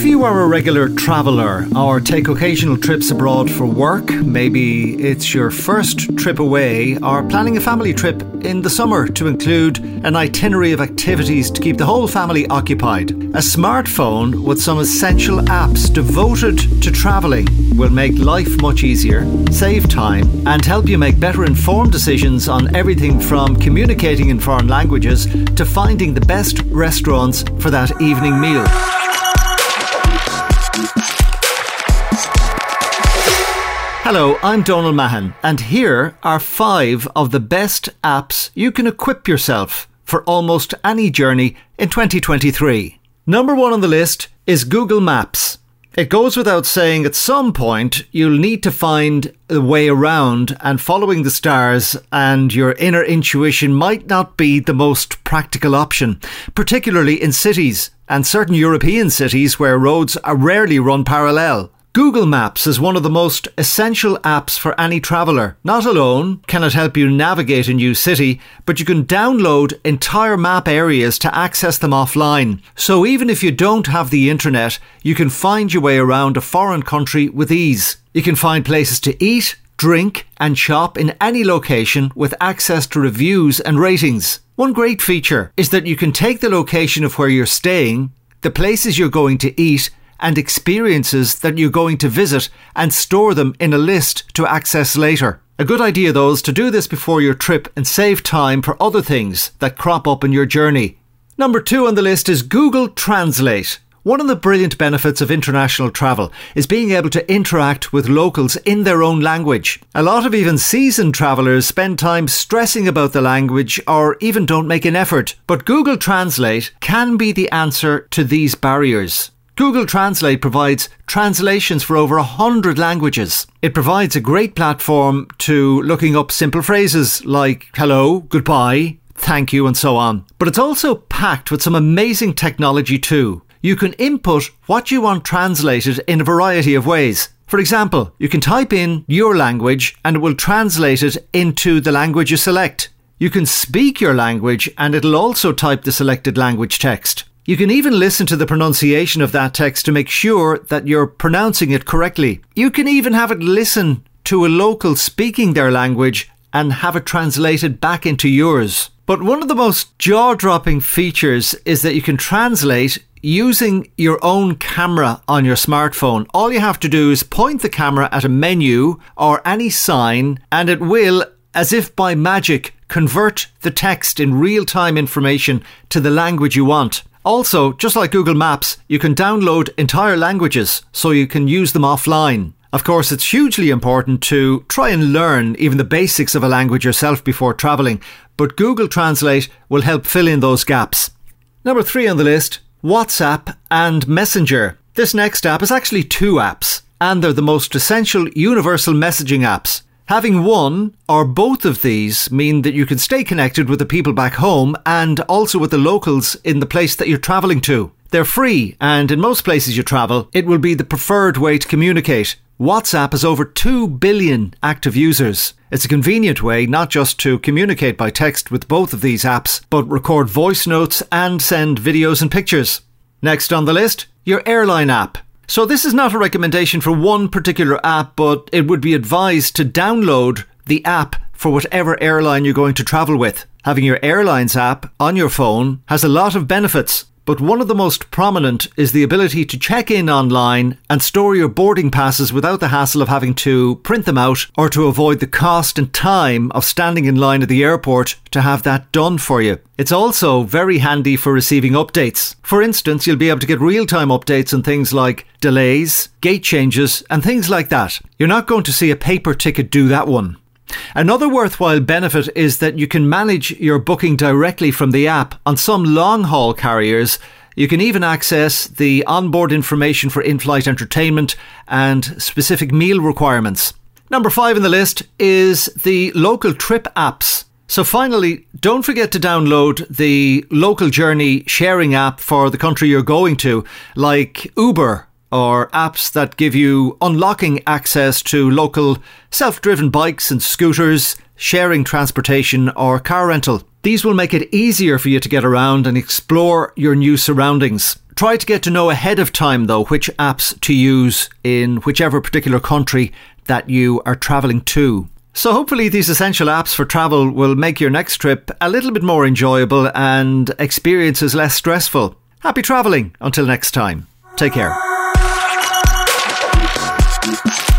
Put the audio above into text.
If you are a regular traveller or take occasional trips abroad for work, maybe it's your first trip away, or planning a family trip in the summer to include an itinerary of activities to keep the whole family occupied, a smartphone with some essential apps devoted to travelling will make life much easier, save time, and help you make better informed decisions on everything from communicating in foreign languages to finding the best restaurants for that evening meal. Hello, I'm Donald Mahan, and here are five of the best apps you can equip yourself for almost any journey in 2023. Number one on the list is Google Maps. It goes without saying at some point you'll need to find a way around, and following the stars and your inner intuition might not be the most practical option, particularly in cities and certain European cities where roads are rarely run parallel. Google Maps is one of the most essential apps for any traveller. Not alone can it help you navigate a new city, but you can download entire map areas to access them offline. So even if you don't have the internet, you can find your way around a foreign country with ease. You can find places to eat, drink, and shop in any location with access to reviews and ratings. One great feature is that you can take the location of where you're staying, the places you're going to eat, and experiences that you're going to visit and store them in a list to access later. A good idea, though, is to do this before your trip and save time for other things that crop up in your journey. Number two on the list is Google Translate. One of the brilliant benefits of international travel is being able to interact with locals in their own language. A lot of even seasoned travellers spend time stressing about the language or even don't make an effort, but Google Translate can be the answer to these barriers. Google Translate provides translations for over 100 languages. It provides a great platform to looking up simple phrases like hello, goodbye, thank you, and so on. But it's also packed with some amazing technology too. You can input what you want translated in a variety of ways. For example, you can type in your language and it will translate it into the language you select. You can speak your language and it'll also type the selected language text. You can even listen to the pronunciation of that text to make sure that you're pronouncing it correctly. You can even have it listen to a local speaking their language and have it translated back into yours. But one of the most jaw dropping features is that you can translate using your own camera on your smartphone. All you have to do is point the camera at a menu or any sign, and it will, as if by magic, convert the text in real time information to the language you want. Also, just like Google Maps, you can download entire languages so you can use them offline. Of course, it's hugely important to try and learn even the basics of a language yourself before travelling, but Google Translate will help fill in those gaps. Number three on the list WhatsApp and Messenger. This next app is actually two apps, and they're the most essential universal messaging apps. Having one or both of these mean that you can stay connected with the people back home and also with the locals in the place that you're travelling to. They're free, and in most places you travel, it will be the preferred way to communicate. WhatsApp has over 2 billion active users. It's a convenient way not just to communicate by text with both of these apps, but record voice notes and send videos and pictures. Next on the list, your airline app. So, this is not a recommendation for one particular app, but it would be advised to download the app for whatever airline you're going to travel with. Having your airlines app on your phone has a lot of benefits but one of the most prominent is the ability to check in online and store your boarding passes without the hassle of having to print them out or to avoid the cost and time of standing in line at the airport to have that done for you. It's also very handy for receiving updates. For instance, you'll be able to get real time updates on things like delays, gate changes, and things like that. You're not going to see a paper ticket do that one. Another worthwhile benefit is that you can manage your booking directly from the app. On some long haul carriers, you can even access the onboard information for in flight entertainment and specific meal requirements. Number five in the list is the local trip apps. So, finally, don't forget to download the local journey sharing app for the country you're going to, like Uber or apps that give you unlocking access to local self driven bikes and scooters, sharing transportation, or car rental. These will make it easier for you to get around and explore your new surroundings. Try to get to know ahead of time, though, which apps to use in whichever particular country that you are travelling to. So, hopefully, these essential apps for travel will make your next trip a little bit more enjoyable and experiences less stressful. Happy travelling until next time. Take care. Thank